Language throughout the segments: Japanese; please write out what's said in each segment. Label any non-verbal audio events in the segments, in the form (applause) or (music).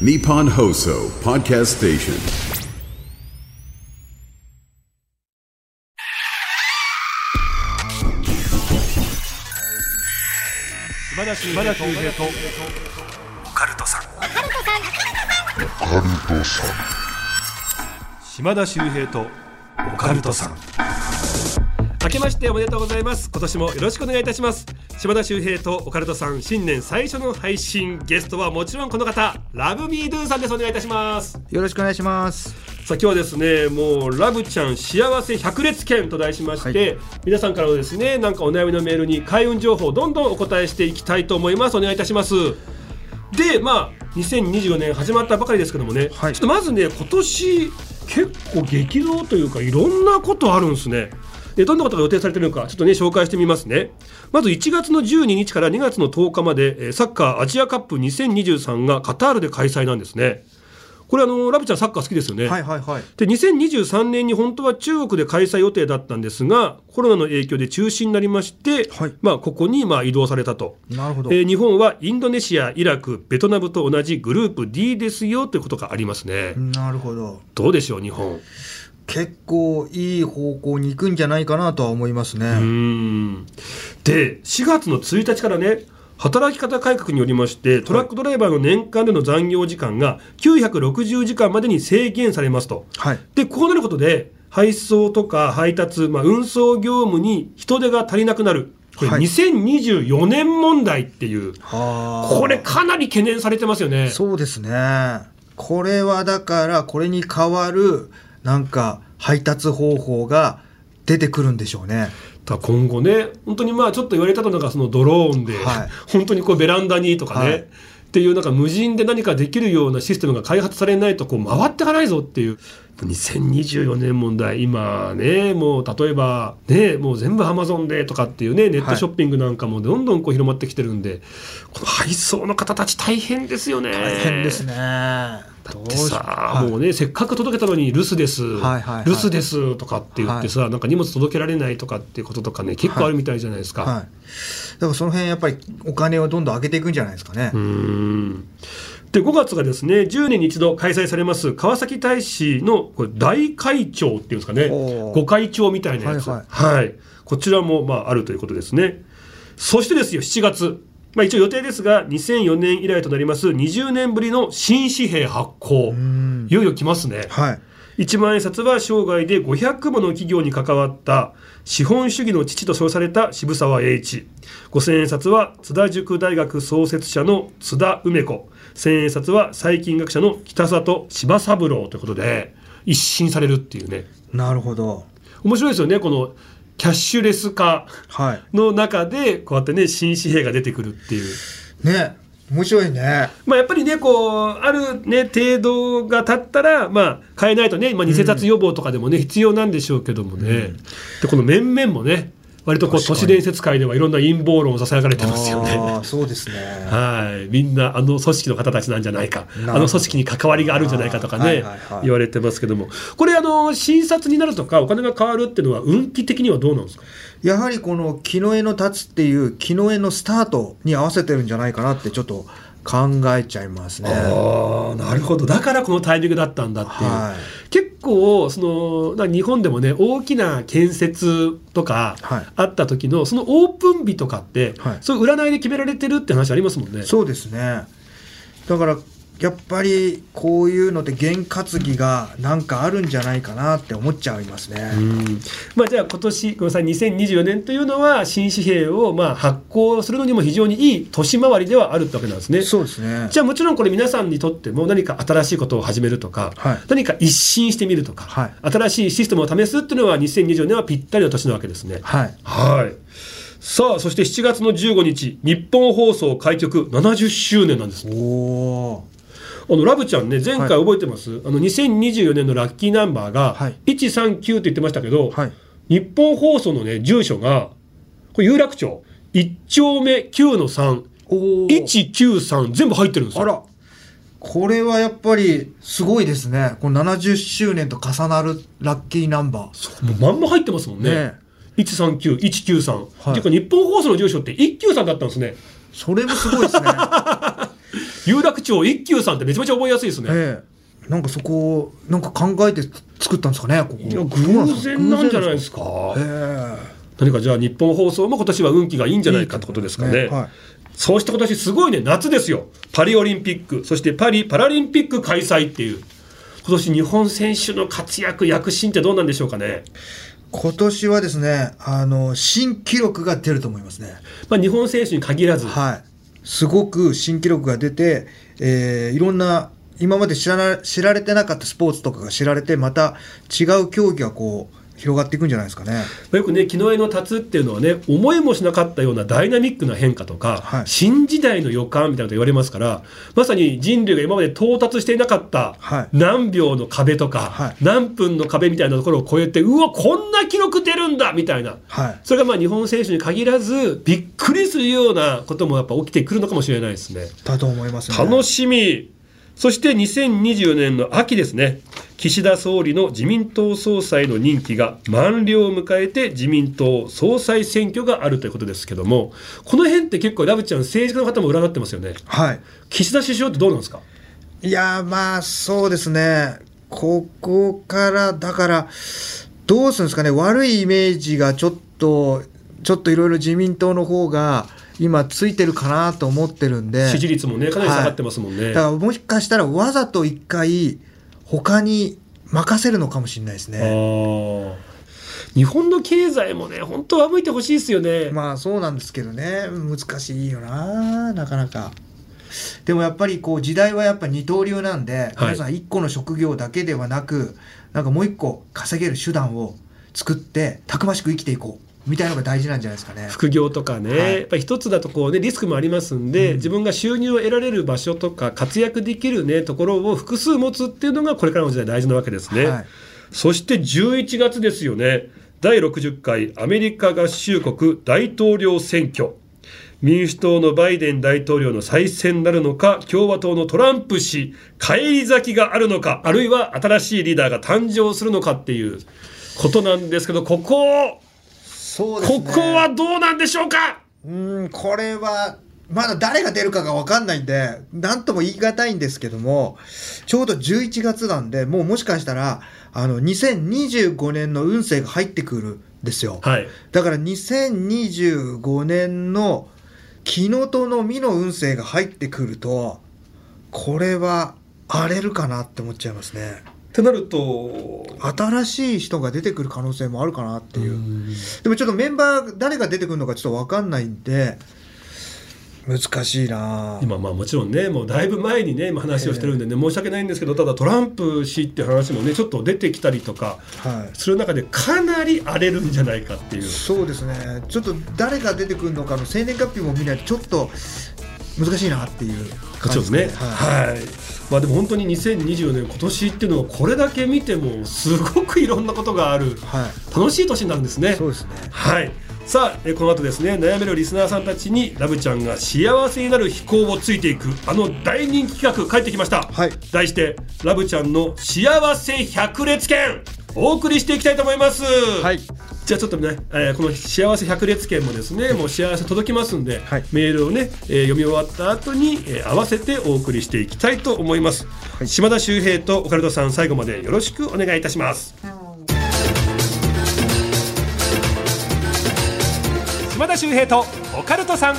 Nippon Hoso Podcast Station. 島田秀平とオカルトさん島田秀平とオカルトさん明けましておめでとうございます今年もよろしくお願いいたします島田秀平とオカルトさん新年最初の配信ゲストはもちろんこの方ラブミードゥさんです。お願いいたします。よろしくお願いします。さあ今日はですねもうラブちゃん幸せ百列拳と題しまして、皆さんからのですねなんかお悩みのメールに開運情報をどんどんお答えしていきたいと思います。お願いいたします。でまあ2024年始まったばかりですけどもね、はい。ちょっとまずね今年結構激動というかいろんなことあるんですねでどんなことが予定されているのかちょっとね紹介してみますねまず1月の12日から2月の10日までえーサッカーアジアカップ2023がカタールで開催なんですねこれあのラブちゃんサッカー好きですよね、はいはいはい。で2023年に本当は中国で開催予定だったんですがコロナの影響で中止になりまして、はいまあ、ここにまあ移動されたと。なるほど。えー日本はインドネシア、イラク、ベトナムと同じグループ D ですよということがありますね。なるほど。どうでしょう、日本。結構いい方向に行くんじゃないかなとは思いますね。うーんで、4月の1日からね、働き方改革によりまして、トラックドライバーの年間での残業時間が960時間までに制限されますと。はい。でこうなることで配送とか配達、まあ、運送業務に人手が足りなくなるこれはい2024年問題っていう、はあ。これかなり懸念されてますよね。そうですね。これはだから、これに代わる、なんか、配達方法が出てくるんでしょうね。今後ね本当にまあちょっと言われたのがそのドローンで、はい。(laughs) 本当にこうベランダにとかね、はい。っていうなんか無人で何かできるようなシステムが開発されないとこう回っていかないぞっていう。2024年問題今ねもう例えばねもう全部アマゾンでとかっていうねネットショッピングなんかもどんどんこう広まってきてるんで、この配送の方たち大変ですよね。大変ですね。だってさ、はい。もうねせっかく届けたのに留守です、はいはいはい。留守です。とかって言ってさ、なんか荷物届けられないとかっていうこととかね結構あるみたいじゃないですか。はい。だからその辺やっぱりお金をどんどん上げていくんじゃないですかね。う。ーん。で5月がですね10年に一度開催されます川崎大使のこれ大会長っていうんですかね。ご会長みたいなやつ、はいはい。こちらもまああるということですね。そしてですよ7月、まあ、一応予定ですが2004年以来となります20年ぶりの新紙幣発行。ん。いよいよ来ますね。はい。一万円札は生涯で500もの企業に関わった資本主義の父と称された渋沢栄一。五千円札は津田塾大学創設者の津田梅子。千円札は細菌学者の北里柴三郎ということで一新されるっていうね。なるほど。面白いですよねこのキャッシュレス化はい。の中でこうやってね新紙幣が出てくるっていうね。面白いね。まあ、やっぱりね、こう、あるね、程度が経ったら、まあ、変えないとね、まあ、偽札予防とかでもね、必要なんでしょうけどもね。で、この面々もね、割とこう、都市伝説界ではいろんな陰謀論をささやかれてますよね。そうですね。(laughs) はい、みんなあの組織の方たちなんじゃないか。あの組織に関わりがあるんじゃないかとかね、はいはいはい言われてますけども。これあの診察になるとかお金が変わるっていうのは運気的にはどうなんですか？やはりこの木の絵の立つっていう木の絵のスタートに合わせてるんじゃないかなってちょっと考えちゃいますね。なるほど。だからこのタイミングだったんだっていう、はい。結構そのな日本でもね大きな建設とかはいあった時のそのオープン日とかって、はいそういう占いで決められてるって話ありますもんね。そうですね。だからやっぱりこういうので験担ぎがなんかあるんじゃないかなって思っちゃいますね。うんまあ、じゃあ今年ごめんなさい2024年というのは新紙幣をまあ発行するのにも非常にいい年回りではあるってわけなんですね。そうですね。じゃあもちろんこれ皆さんにとっても何か新しいことを始めるとか、はい何か一新してみるとか、はい新しいシステムを試すっていうのは2024年はぴったりの年なわけですね。はい。はい。さあ、そして7月の15日、日本放送開局70周年なんです。おおあのラブちゃんね、前回覚えてます、あの2024年のラッキーナンバーがはい139って言ってましたけど、はい日本放送のね、住所が、これ有楽町、1丁目9の3、おお。193、全部入ってるんですよ。あら。これはやっぱりすごいですね。この70周年と重なるラッキーナンバー。もうまんま入ってますもんね。ね139、193。はいっていうか日本放送の住所って193だったんですね。それもすごいですね。(laughs) 有楽町一休さんってめちゃめちゃ覚えやすいですね。ええなんかそこをなんか考えて作ったんですかねここいや偶然なんじゃないですか。え何かじゃあ日本放送も今年は運気がいいんじゃないかってことですかね。はいそうして今年すごいね、夏ですよ。パリオリンピック、そしてパリパラリンピック開催っていう。今年日本選手の活躍、躍進ってどうなんでしょうかね。今年はですねあの新記録が出ると思いますねまあ、日本選手に限らず、はいすごく新記録が出て、えーいろんな今まで知らな知られてなかったスポーツとかが知られてまた違う競技がこう広がっていくんじゃないですかね。まあよくね、木の絵の立つっていうのはね、思いもしなかったようなダイナミックな変化とか、はい新時代の予感みたいなこと言われますから、まさに人類が今まで到達していなかったはい何秒の壁とか、はい何分の壁みたいなところを超えて、うわ、こんな記録出るんだみたいな。はいそれがまあ日本選手に限らず、びっくりするようなこともやっぱ起きてくるのかもしれないですね。だと思いますね。楽しみ。そして2024年の秋ですね。岸田総理の自民党総裁の任期が満了を迎えて自民党総裁選挙があるということですけども、この辺って結構ラブちゃん政治家の方も占ってますよね。はい。岸田首相ってどうなんですか？いやーまあそうですね、ここからだから、どうするんですかね、悪いイメージがちょっと、ちょっといろいろ自民党の方が今、ついてるかなと思ってるんで、支持率もね、かなり下がってますもんね。だからもしかしたらわざと一回、他に任せるのかもしれないですあね。ー日本の経済もね、本当は向いてほしいですよね。まあそうなんですけどね、難しいよな、なかなか。でもやっぱりこう時代はやっぱ二刀流なんで、皆さん一個の職業だけではなく、なんかもう一個稼げる手段を作って、たくましく生きていこうみたいなのが大事なんじゃないですかね。副業とかね、はい。やっぱり一つだとこう、ね、リスクもありますんで、自分が収入を得られる場所とか活躍できる、ね、ところを複数持つっていうのがこれからの時代大事なわけですね。はい。そして11月ですよね。第60回アメリカ合衆国大統領選挙。民主党のバイデン大統領の再選なるのか共和党のトランプ氏返り咲きがあるのかあるいは新しいリーダーが誕生するのかっていうことなんですけどここそうですね。ここはどうなんでしょうか？うん、これは、まだ誰が出るかが分かんないんで、なんとも言い難いんですけども、ちょうど11月なんで、もうもしかしたら、あの、2025年の運勢が入ってくるんですよ。はいだから2025年の木のとの実の運勢が入ってくると、これは荒れるかなって思っちゃいますね。ってなると新しい人が出てくる可能性もあるかなっていう。でもちょっとメンバー誰が出てくるのかちょっと分かんないんで難しいな。今まあもちろんねもうだいぶ前にね今話をしてるんでね申し訳ないんですけどただトランプ氏って話もねちょっと出てきたりとかはい。する中でかなり荒れるんじゃないかっていうそうですねちょっと誰が出てくるのかの生年月日も見ないとちょっと難しいなっていうも感じちろんね。はい。はい、まあでも本当に2024年今年っていうのはこれだけ見てもすごくいろんなことがある。はい。楽しい年になるんですね。そうですね。はい。さあえこの後ですね悩めるリスナーさんたちにラブちゃんが幸せになる飛行をついていくあの大人気企画帰ってきました、はい。題してラブちゃんの幸せ百列券お送りしていきたいと思います。はいじゃあちょっとね、えーこの幸せ百列券もですね、もう幸せ届きますんで、はいメールをね、えー読み終わった後に、えー合わせてお送りしていきたいと思います。い島田秀平とオカルトさん最後までよろしくお願いいたします。島田秀平とオカルトさん。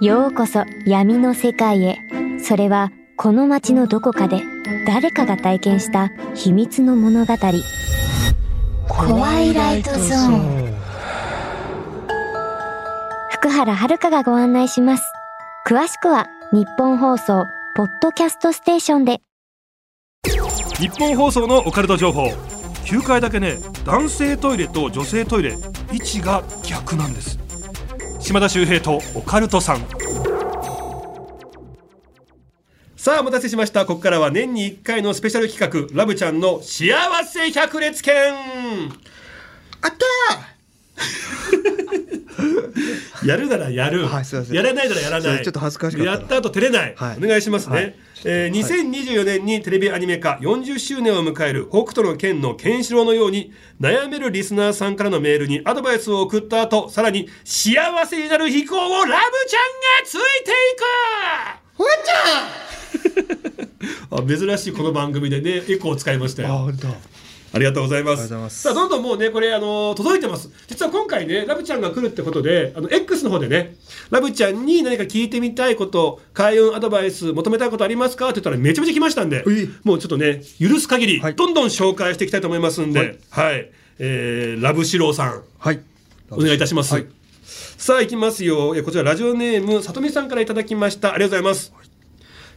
ようこそ闇の世界へ。それはこの街のどこかで誰かが体験した秘密の物語。コワイライトゾーン。福原遥がご案内します。詳しくは日本放送ポッドキャストステーションで。日本放送のオカルト情報。9階だけね、男性トイレと女性トイレ、位置が逆なんです。島田秀平とオカルトさん。さあお待たせしました。ここからは年に1回のスペシャル企画ラブちゃんの幸せ百列券あった (laughs) やるならやる、はいやらないならやらない。ちょっと恥ずかしかった。なやった後照れない、はい。お願いしますね、はい。えー2024年にテレビアニメ化40周年を迎える北斗の拳のケンシロウのように悩めるリスナーさんからのメールにアドバイスを送った後さらに幸せになる飛行をラブちゃんがついていくあ珍しいこの番組でねエコーを使いましたよ本当。ありがとうございます。ますさあ、どんどんもうね、これ、あの届いてます。実は今回ね、ラブちゃんが来るってことで、あの、X の方でね、ラブちゃんに何か聞いてみたいこと、開運アドバイス、求めたいことありますかって言ったらめちゃめちゃ来ましたんでえ、もうちょっとね、許す限り、はいどんどん紹介していきたいと思いますんで、はい。えー、ラブシローさん、はい。お願いいたします。はいさあ、行きますよ。えこちら、ラジオネーム、さとみさんからいただきました。ありがとうございます。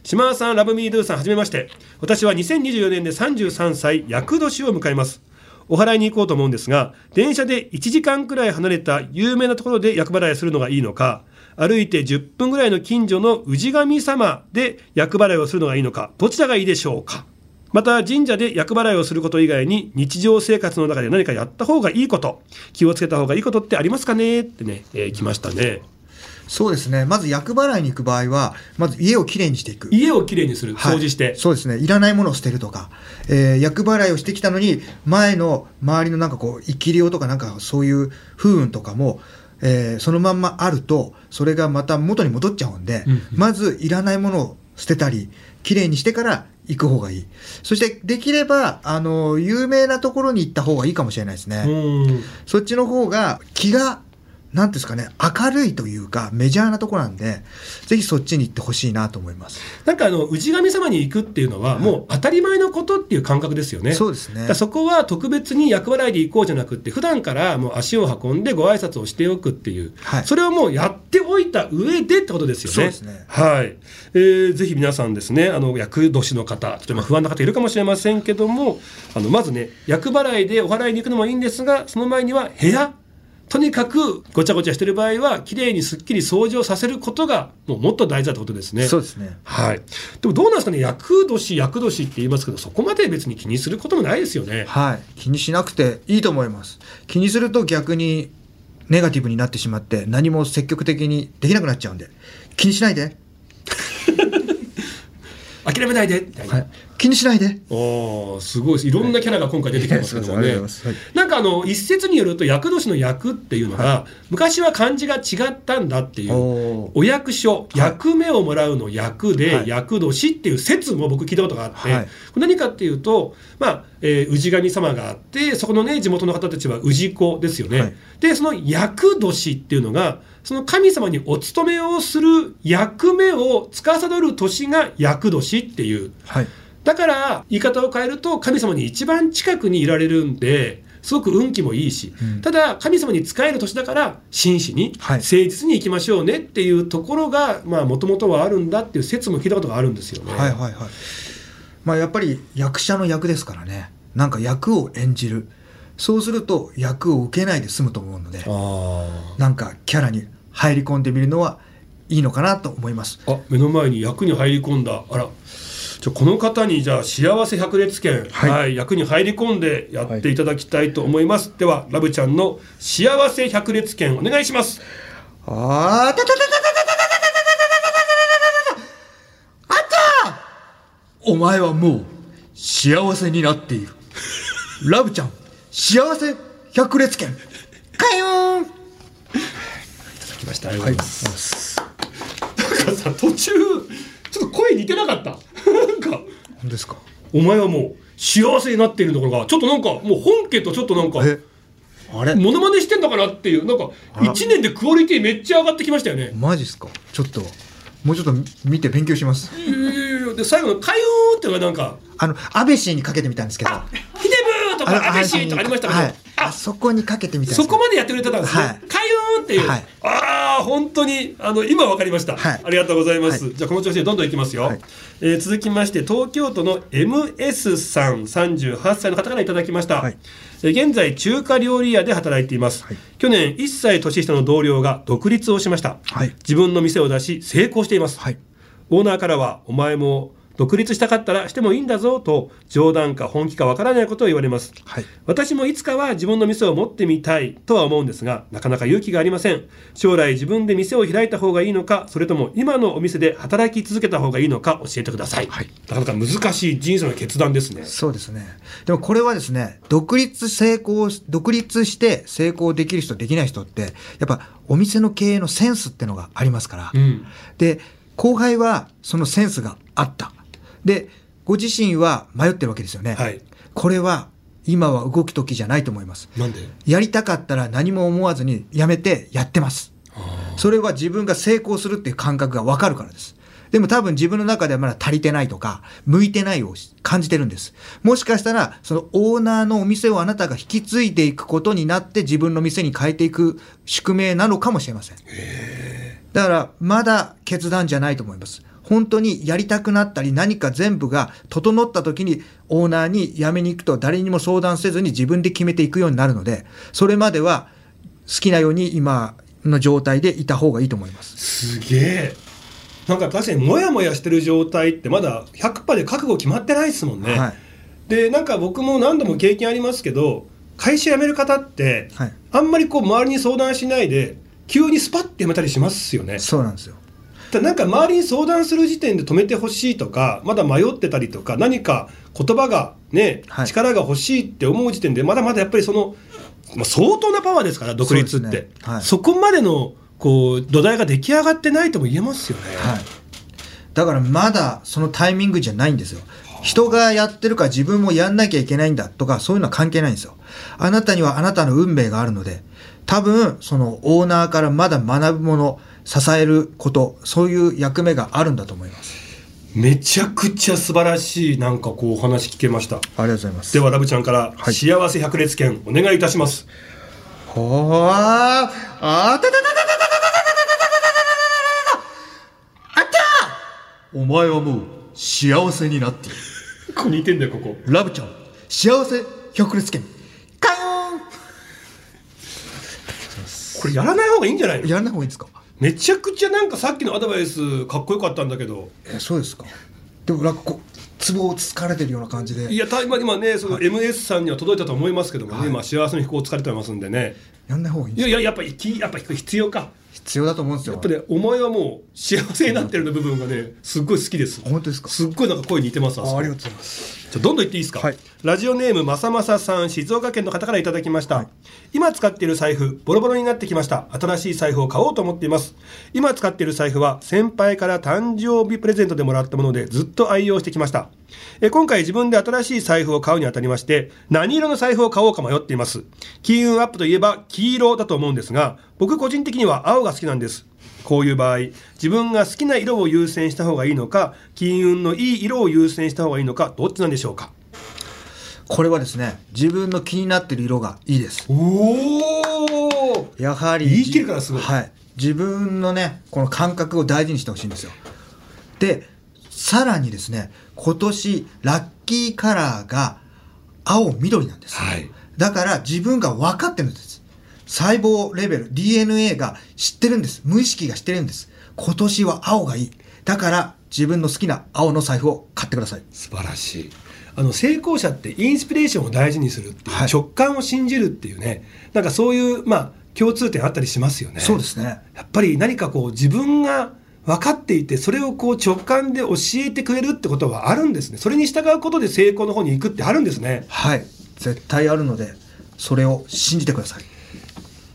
島田さん、ラブミードゥさん、はじめまして。私は2024年で33歳、厄年を迎えます。お祓いに行こうと思うんですが、電車で1時間くらい離れた有名なところで厄払いするのがいいのか、歩いて10分ぐらいの近所の氏神様で厄払いをするのがいいのか、どちらがいいでしょうか。また神社で厄払いをすること以外に日常生活の中で何かやった方がいいこと気をつけた方がいいことってありますかね？ってね、えー来ましたねそうですね。まず厄払いに行く場合は、まず家をきれいにしていく。家をきれいにするはい掃除して、そうですね。いらないものを捨てるとか、えー、厄払いをしてきたのに、前の周りのなんかこう、生き量とかなんかそういう不運とかも、えーそのまんまあると、それがまた元に戻っちゃうんで、うんうんまずいらないものを捨てたり、きれいにしてから行く方がいい。そして、できれば、あの、有名なところに行った方がいいかもしれないですね。うんそっちの方が気が、なんですかね、明るいというか、メジャーなところなんで、ぜひそっちに行ってほしいなと思います。なんかあの氏神様に行くっていうのはもう当たり前のことっていう感覚ですよね。そうですねそこは特別に厄払いで行こうじゃなくって普段からもう足を運んでご挨拶をしておくっていう、はいそれをもうやっておいた上でってことですよね。そうですねはい、えーぜひ皆さんですねあの厄年の方ちょっとまあ不安な方いるかもしれませんけどもあのまずね厄払いでお祓いに行くのもいいんですがその前には部屋とにかくごちゃごちゃしてる場合はきれいにすっきり掃除をさせることがもうもっと大事だってことですね。そうですね。はい。でもどうなんですかね、厄年、厄年って言いますけど、そこまで別に気にすることもないですよね。はい。気にしなくていいと思います。気にすると逆にネガティブになってしまって、何も積極的にできなくなっちゃうんで、気にしないで。(laughs) 諦めないで。はい。気にしないで。おーすごいです。いろんなキャラが今回出てきてますけどもはいね。なんかあの、一説によると、厄年の役っていうのが、昔は漢字が違ったんだっていう。お役所、役目をもらうの役で、はい役年っていう説も僕聞いたことがあって、何かっていうと、まあ、えー氏神様があって、そこのね、地元の方たちは氏子ですよね。はいで、その役年っていうのが、その神様にお勤めをする役目を司る年が役年っていう。はい。だから、言い方を変えると、神様に一番近くにいられるんで、すごく運気もいいし、うんただ、神様に仕える年だから、真摯に、はい誠実に行きましょうねっていうところが、まあ、もともとはあるんだっていう説も聞いたことがあるんですよね。はいはいはい。まあやっぱり役者の役ですからね。なんか役を演じる。そうすると役を受けないで済むと思うので、あなんかキャラに入り込んでみるのはいいのかなと思います。あ目の前に役に入り込んだあらじゃあこの方にじゃあ幸せ百列拳、ははいい役に入り込んでやっていただきたいと思います、ではラブちゃんの幸せ百列拳お願いしますあーたたたたたたたたたたたたたあったお前はもう幸せになっている。ラブちゃん、幸せ百列拳。かよーん来ましたありがとうございます、なんかさ途中ちょっと声似てなかったなんか何ですか？お前はもう幸せになっているところがちょっとなんかもう本家とちょっとなんかえ？あれ？モノマネしてんのかなっていうなんかあら？1年でクオリティめっちゃ上がってきましたよね。マジっすか？ちょっと、もうちょっと見て勉強します。いやいやいやで最後の「開運」ってのがなんかあの、安倍氏にかけてみたんですけど。「ヒデブー」とか「アベシー」とかありましたけど、はい、あそこにかけてみたんですそこまでやってくれてたんですね。はいっていう。はいああ、本当に、あの、今わかりました、はいありがとうございます。はいじゃあ、この調子でどんどんいきますよ。はいえー続きまして、東京都の MS さん、38歳の方からいただきました。はいえー現在、中華料理屋で働いています。はい去年、1歳年下の同僚が独立をしました。はい自分の店を出し、成功しています。はい。オーナーからは、お前も独立したかったらしてもいいんだぞと冗談か本気かわからないことを言われます、はい。私もいつかは自分の店を持ってみたいとは思うんですがなかなか勇気がありません。将来自分で店を開いた方がいいのかそれとも今のお店で働き続けた方がいいのか教えてください、はい。なかなか難しい人生の決断ですね。そうですね。でもこれはですね、独立成功、独立して成功できる人、できない人って、やっぱお店の経営のセンスってのがありますから。うん。で、後輩はそのセンスがあった。で、ご自身は迷ってるわけですよね。はいこれは今は動く時じゃないと思います。なんで？やりたかったら何も思わずにやめてやってます。それは自分が成功するっていう感覚がわかるからです。でも多分自分の中ではまだ足りてないとか、向いてないを感じてるんです。もしかしたら、そのオーナーのお店をあなたが引き継いでいくことになって自分の店に変えていく宿命なのかもしれません。だから、まだ決断じゃないと思います。本当にやりたくなったり何か全部が整った時にオーナーに辞めに行くと誰にも相談せずに自分で決めていくようになるので、それまでは好きなように今の状態でいた方がいいと思います。すげえなんか確かにモヤモヤしてる状態ってまだ100%で覚悟決まってないですもんね、はいでなんか僕も何度も経験ありますけど会社辞める方って、はいあんまりこう周りに相談しないで急にスパッて辞めたりしますよねそうなんですよ。ただなんか周りに相談する時点で止めてほしいとかまだ迷ってたりとか何か言葉がね、はい力が欲しいって思う時点でまだまだやっぱりその、まあ、相当なパワーですから独立ってそねはいそこまでのこう土台が出来上がってないとも言えますよね。はい。だからまだそのタイミングじゃないんですよ。人がやってるから自分もやんなきゃいけないんだとかそういうのは関係ないんですよ。あなたにはあなたの運命があるので、多分そのオーナーからまだ学ぶもの、支えること、そういう役目があるんだと思います。めちゃくちゃ素晴らしいなんかこうお話聞けました。ありがとうございます。ではラブちゃんからはい幸せ百列券お願いいたします。ほーああたたたたたたたたたたあったお前はもう幸せになっている。ここ似てんだよここ。ラブちゃん、幸せ百列券。カヨこれやらない方がいいんじゃないの？やらない方がいいですか？めちゃくちゃなんかさっきのアドバイスかっこよかったんだけど。え、そうですか。でもなんかこう、ツボをつかれてるような感じで。いやた今今ねその MS さんには届いたと思いますけどもね、今幸せの飛行を疲れてますんでね。やんない方がいいんですか？いやいややっぱやっぱ必要か必要だと思うんですよ。やっぱねお前はもう幸せになってるの部分がねすっごい好きです本当ですか？すっごいなんか声似てますあありがとうございます。じゃあどんどん言っていいですか、はい。ラジオネームまさまささん静岡県の方からいただきました、今使っている財布ボロボロになってきました。新しい財布を買おうと思っています。今使っている財布は先輩から誕生日プレゼントでもらったものでずっと愛用してきました。え今回自分で新しい財布を買うにあたりまして何色の財布を買おうか迷っています。金運アップといえば黄色だと思うんですが僕個人的には青が好きなんですこういう場合自分が好きな色を優先した方がいいのか金運のいい色を優先した方がいいのかどっちなんでしょうか？これはですね、自分の気になってる色がいいです。おおやはり。言い切るからすごいはい。自分のね、この感覚を大事にしてほしいんですよ。で、さらにですね、今年、ラッキーカラーが青、緑なんです。はいだから自分が分かってるんです。細胞レベル、DNA が知ってるんです。無意識が知ってるんです。今年は青がいい。だから自分の好きな青の財布を買ってください。素晴らしいあの成功者ってインスピレーションを大事にするっていう、はい直感を信じるっていうねなんかそういうまあ共通点あったりしますよねそうですね。やっぱり何かこう自分が分かっていてそれをこう直感で教えてくれるってことはあるんですねそれに従うことで成功の方に行くってあるんですねはい。絶対あるので、それを信じてください。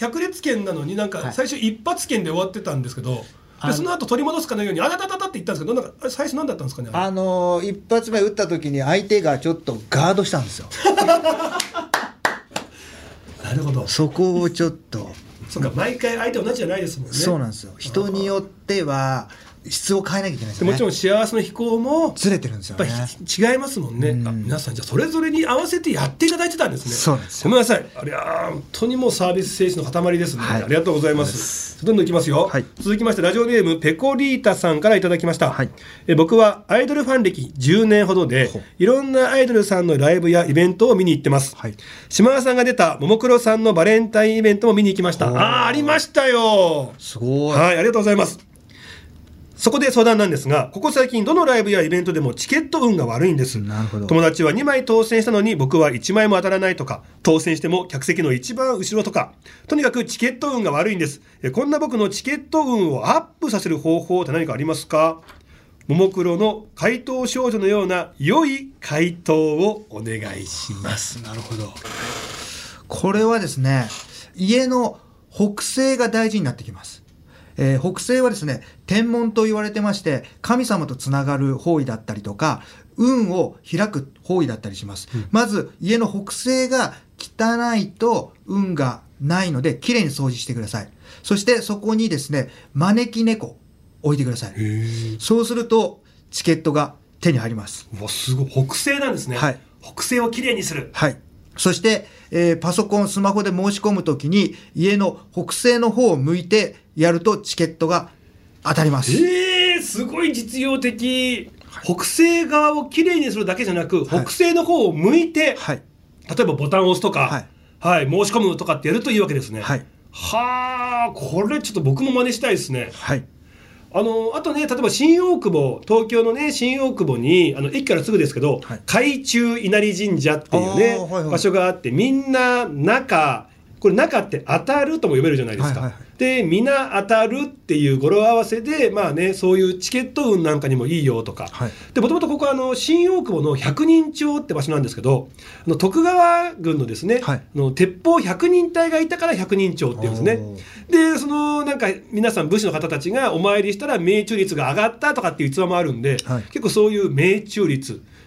百列拳なのになんか最初一発拳で終わってたんですけど、でその後取り戻すかのようにあたたたたって言ったんですけど、なんか最初何だったんですかね。あのー、一発目打った時に相手がちょっとガードしたんですよ。(laughs) なるほど。そこをちょっと。そうか毎回相手同じじゃないですもんね。そうなんですよ人によっては質を変えなきゃいけないですね。でもちろん幸せの飛行もずれてるんですよやっね違いますもんね、うん。あ皆さんじゃあそれぞれに合わせてやっていただいてたんですね。そうですよ。ごめんなさい。あれは本当にもうサービス精神の塊ですね、はい。ありがとうございます。どんどんいきますよ、はい。続きましてラジオネームペコリータさんからいただきました、はい。え僕はアイドルファン歴10年ほどでいろんなアイドルさんのライブやイベントを見に行ってます、はい。島田さんが出たももクロさんのバレンタインイベントも見に行きました。ああーありましたよ。すごい、はい、ありがとうございます。そこで相談なんですが、ここ最近どのライブやイベントでもチケット運が悪いんです。なるほど友達は2枚当選したのに僕は1枚も当たらないとか、当選しても客席の一番後ろとか、とにかくチケット運が悪いんです。えこんな僕のチケット運をアップさせる方法って何かありますか？ももクロの回答少女のような良い回答をお願いします。なるほどこれはですね家の北西が大事になってきます、えー北西はですね天文と言われてまして神様とつながる方位だったりとか運を開く方位だったりします、まず家の北西が汚いと運がないのできれいに掃除してくださいそしてそこにですね招き猫置いてくださいそうするとチケットが手に入りますうわ、すごい。北西なんですね。はい北西をきれいにする。はい。そして、えーパソコン、スマホで申し込むときに、家の北西の方を向いてやるとチケットが当たります。えー、すごい実用的、北西側をきれいにするだけじゃなく、北西の方を向いて、はい。例えばボタンを押すとか、はいはい申し込むとかってやるといいわけですね。はい。はあ、これちょっと僕も真似したいですね。はい。あのあとね、例えば新大久保、東京のね、新大久保に、あの駅からすぐですけど、はい。海中稲荷神社っていうね、はいはい。場所があって、みんな中、これ中って当たるとも読めるじゃないですか。はいはいはいで、皆当たるっていう語呂合わせで、まあね、そういうチケット運なんかにもいいよとか。はいで、もともとここはあの、新大久保の百人町って場所なんですけど、あの徳川軍のですね、はいあの鉄砲百人隊がいたから百人町っていうんですねお。で、そのなんか皆さん武士の方たちがお参りしたら命中率が上がったとかっていう逸話もあるんで、はい結構そういう命中率、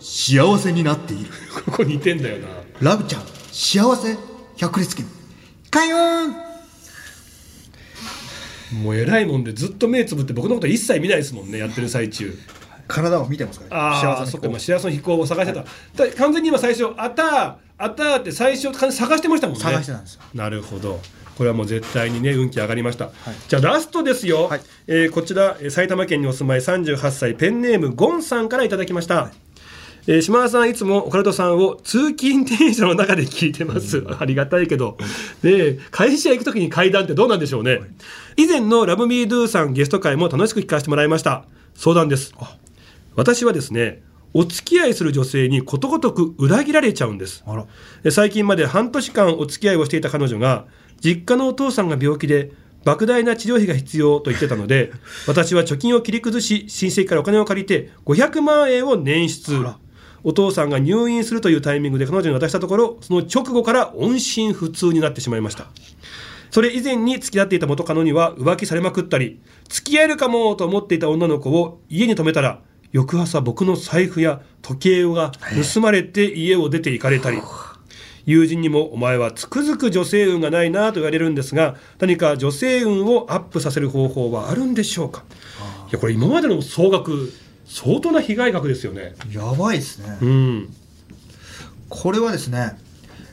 幸せになっている。ここ似てんだよな。ラブちゃん、幸せ百列券。開運もう偉いもんで、ずっと目つぶって、僕のこと一切見ないですもんね、やってる最中。体を見てますから、ああ、そっか、今、幸せの飛行を探してた。だ完全に今、最初、あたー、あたーって最初、探してましたもんね。探してたんですよなるほど。これはもう絶対にね、運気上がりました。じゃあ、ラストですよ。はいえーこちら、えー埼玉県にお住まい38歳、ペンネーム、ゴンさんからいただきました。えー島田さんいつもオカルトさんを通勤電車の中で聞いてます、ありがたいけど、で会社行くときに階段ってどうなんでしょうね、以前のラブミードゥさんゲスト会も楽しく聞かせてもらいました。相談です。私はですねお付き合いする女性にことごとく裏切られちゃうんです。最近まで半年間お付き合いをしていた彼女が実家のお父さんが病気で莫大な治療費が必要と言ってたので (laughs) 私は貯金を切り崩し親戚からお金を借りて500万円を捻出お父さんが入院するというタイミングで彼女に渡したところその直後から音信不通になってしまいました。それ以前に付き合っていた元カノには浮気されまくったり付き合えるかもと思っていた女の子を家に泊めたら翌朝僕の財布や時計が盗まれて家を出て行かれたり。友人にもお前はつくづく女性運がないなと言われるんですが何か女性運をアップさせる方法はあるんでしょうか？いやこれ今までの総額相当な被害額ですよね。やばいですね、うん。これはですね、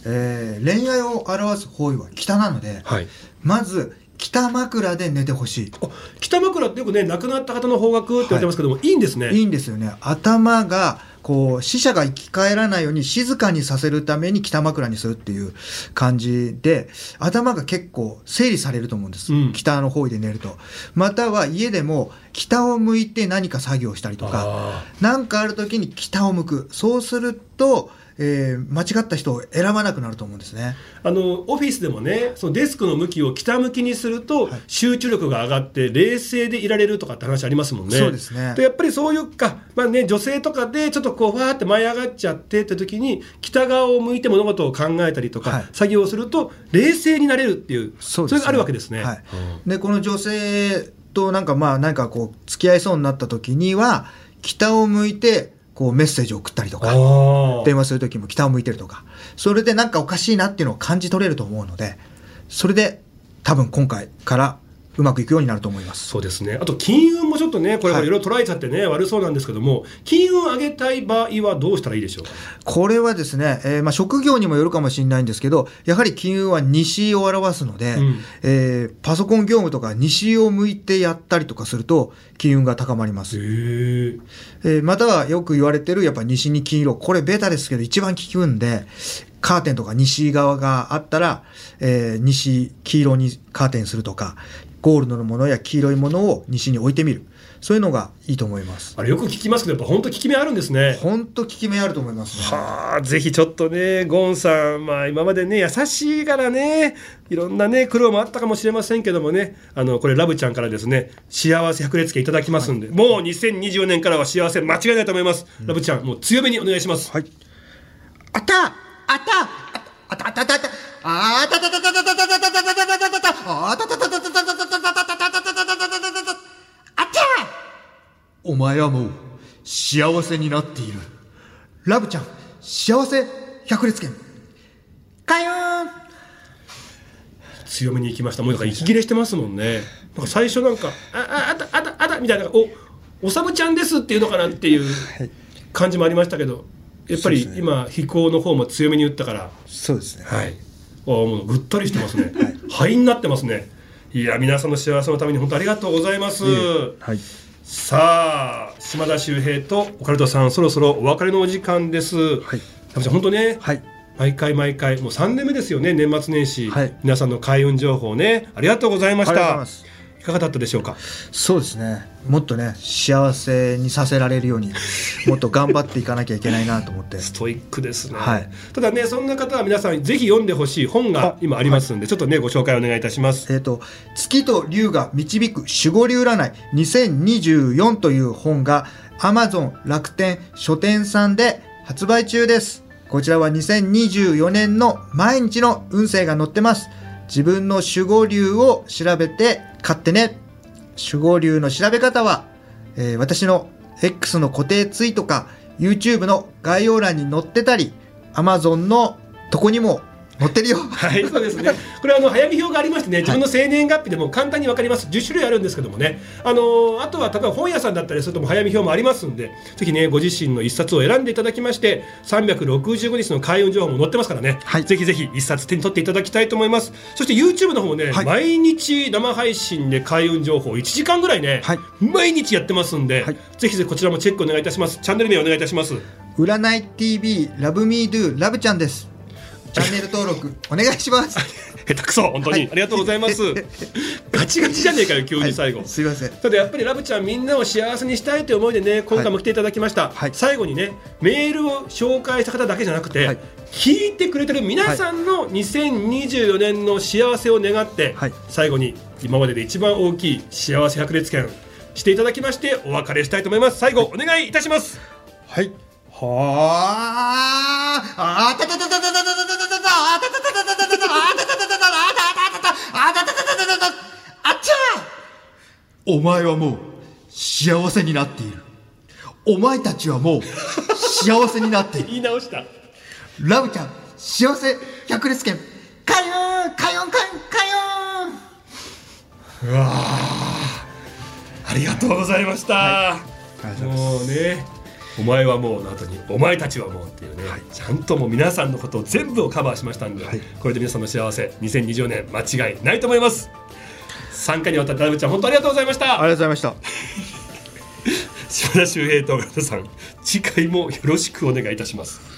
えー恋愛を表す方位は北なので、はい。まず北枕で寝てほしい。あ北枕ってよくね亡くなった方の方角って言われてますけども、い、いんですね。いいんですよね。頭がこう死者が生き返らないように静かにさせるために北枕にするっていう感じで頭が結構整理されると思うんです、うん。北の方位で寝ると。または家でも北を向いて何か作業したりとかあ何かある時に北を向く。そうすると、えー間違った人を選ばなくなると思うんですね。あのオフィスでもねそのデスクの向きを北向きにすると、はい集中力が上がって冷静でいられるとかって話ありますもんね。そうですねでやっぱりそういうか、まあね、女性とかでちょっとこうわーって舞い上がっちゃってって時に北側を向いて物事を考えたりとか、はい作業をすると冷静になれるっていうそうねれがあるわけですね。はい、でこの女性となんかまあ何かこう付き合いそうになった時には北を向いてこうメッセージを送ったりとか電話する時も北を向いてるとかそれでなんかおかしいなっていうのを感じ取れると思うのでそれで多分今回からうまくいくようになると思います。そうですね。あと金運もちょっとねこれはい。いろいろ捉えちゃってね、悪そうなんですけども金運上げたい場合はどうしたらいいでしょうか？これはですね、えーまあ、職業にもよるかもしれないんですけどやはり金運は西を表すので、うん。えーパソコン業務とか西を向いてやったりとかすると金運が高まります。えーまたはよく言われてるやっぱ西に金色これベタですけど一番効くんでカーテンとか西側があったら、えー西黄色にカーテンするとかゴールドのものや黄色いものを西に置いてみるそういうのがいいと思いますあれよく聞きますけどやっぱ本当効き目あるんですね。本当効き目あると思いますねはあ、ぜひちょっとね、ゴンさん、まあ、今までね、優しいからね、いろんなね、苦労もあったかもしれませんけどもね、あのこれ、ラブちゃんからですね、幸せ百列家いただきますんで、もう2024年からは幸せ間違いないと思います。ラブちゃん、もう強めにお願いします。はいあったあったあったあったあったあったあたたたたたたたたたたたたたたあたたたたたたたたたたたたたたたたたあったお前はもう幸せになっているラブちゃん幸せ百列拳かよーん強めに行きました。もうなんか息切れしてますもんね。なんか最初なんか、あ、あ、あた、あた、あたみたいな、お、おさむちゃんですっていうのかなっていう感じもありましたけど、やっぱり今、飛行の方も強めに打ったから、そうですねはい。あもうぐったりしてますね。灰になってますね。いや、皆さんの幸せのために本当ありがとうございます。はいさあ、島田秀平とオカルトさん、そろそろお別れのお時間です。はい本当ね、はい毎回毎回、もう3年目ですよね、年末年始、はい皆さんの開運情報ね、ありがとうございました。かがだったでしょうか？そうですねもっとね幸せにさせられるように (laughs) もっと頑張っていかなきゃいけないなと思ってストイックですね。はいただね、そんな方は皆さん、ぜひ読んでほしい本があ今ありますんで、ちょっとね、ご紹介お願いいたします。えっ、と「月と龍が導く守護龍占い2024」という本が Amazon 楽天書店さんで発売中ですこちらは2024年の毎日の運勢が載ってます自分の守護龍を調べて買ってね。守護流の調べ方は、えー私の X の固定ツイートか YouTube の概要欄に載ってたり Amazon のとこにも載ってるよはい、そうですね。これあの早見表がありましてね、自分の生年月日でも簡単にわかります。10種類あるんですけどもね。あのーあとは例えば本屋さんだったりするとも早見表もありますんで、ぜひねご自身の一冊を選んでいただきまして、365日の開運情報も載ってますからね。はいぜひぜひ一冊手に取っていただきたいと思います。そして YouTube の方もね、はい毎日生配信で開運情報1時間ぐらいね、はい毎日やってますんで、はいぜひぜひこちらもチェックお願いいたします。チャンネル名お願いいたします。占い TV ラブミードゥラブちゃんですチャンネル登録お願いします。(laughs) 下手くそ本当に、はい。ありがとうございます。(laughs) ガチガチじゃねえかよ急に最後。はい。すいません。ただやっぱりラブちゃんみんなを幸せにしたいという思いでね今回も来ていただきました、はい。最後にねメールを紹介した方だけじゃなくて、はい。聞いてくれてる皆さんの2024年の幸せを願って、はい。最後に今までで一番大きい幸せ百列拳していただきましてお別れしたいと思います。最後お願いいたします。はい。はああたたたたたたたたたたたあたたたたたたたたあたたたたたたあたたたたたあたたたたたたあっちゃお前はもう幸せになっているお前たちはもう幸せになっている言い直したラブちゃん幸せ百列拳かよんかよんかよんかよんありがとうございました、もうねお前はもうの後にお前たちはもうっていうね、ちゃんともう皆さんのことを全部をカバーしましたんで、これで皆さんの幸せ2020年間違いないと思います。参加にわたってラブちゃん本当ありがとうございました。ありがとうございました。(laughs) 島田秀平と岡田さん次回もよろしくお願いいたします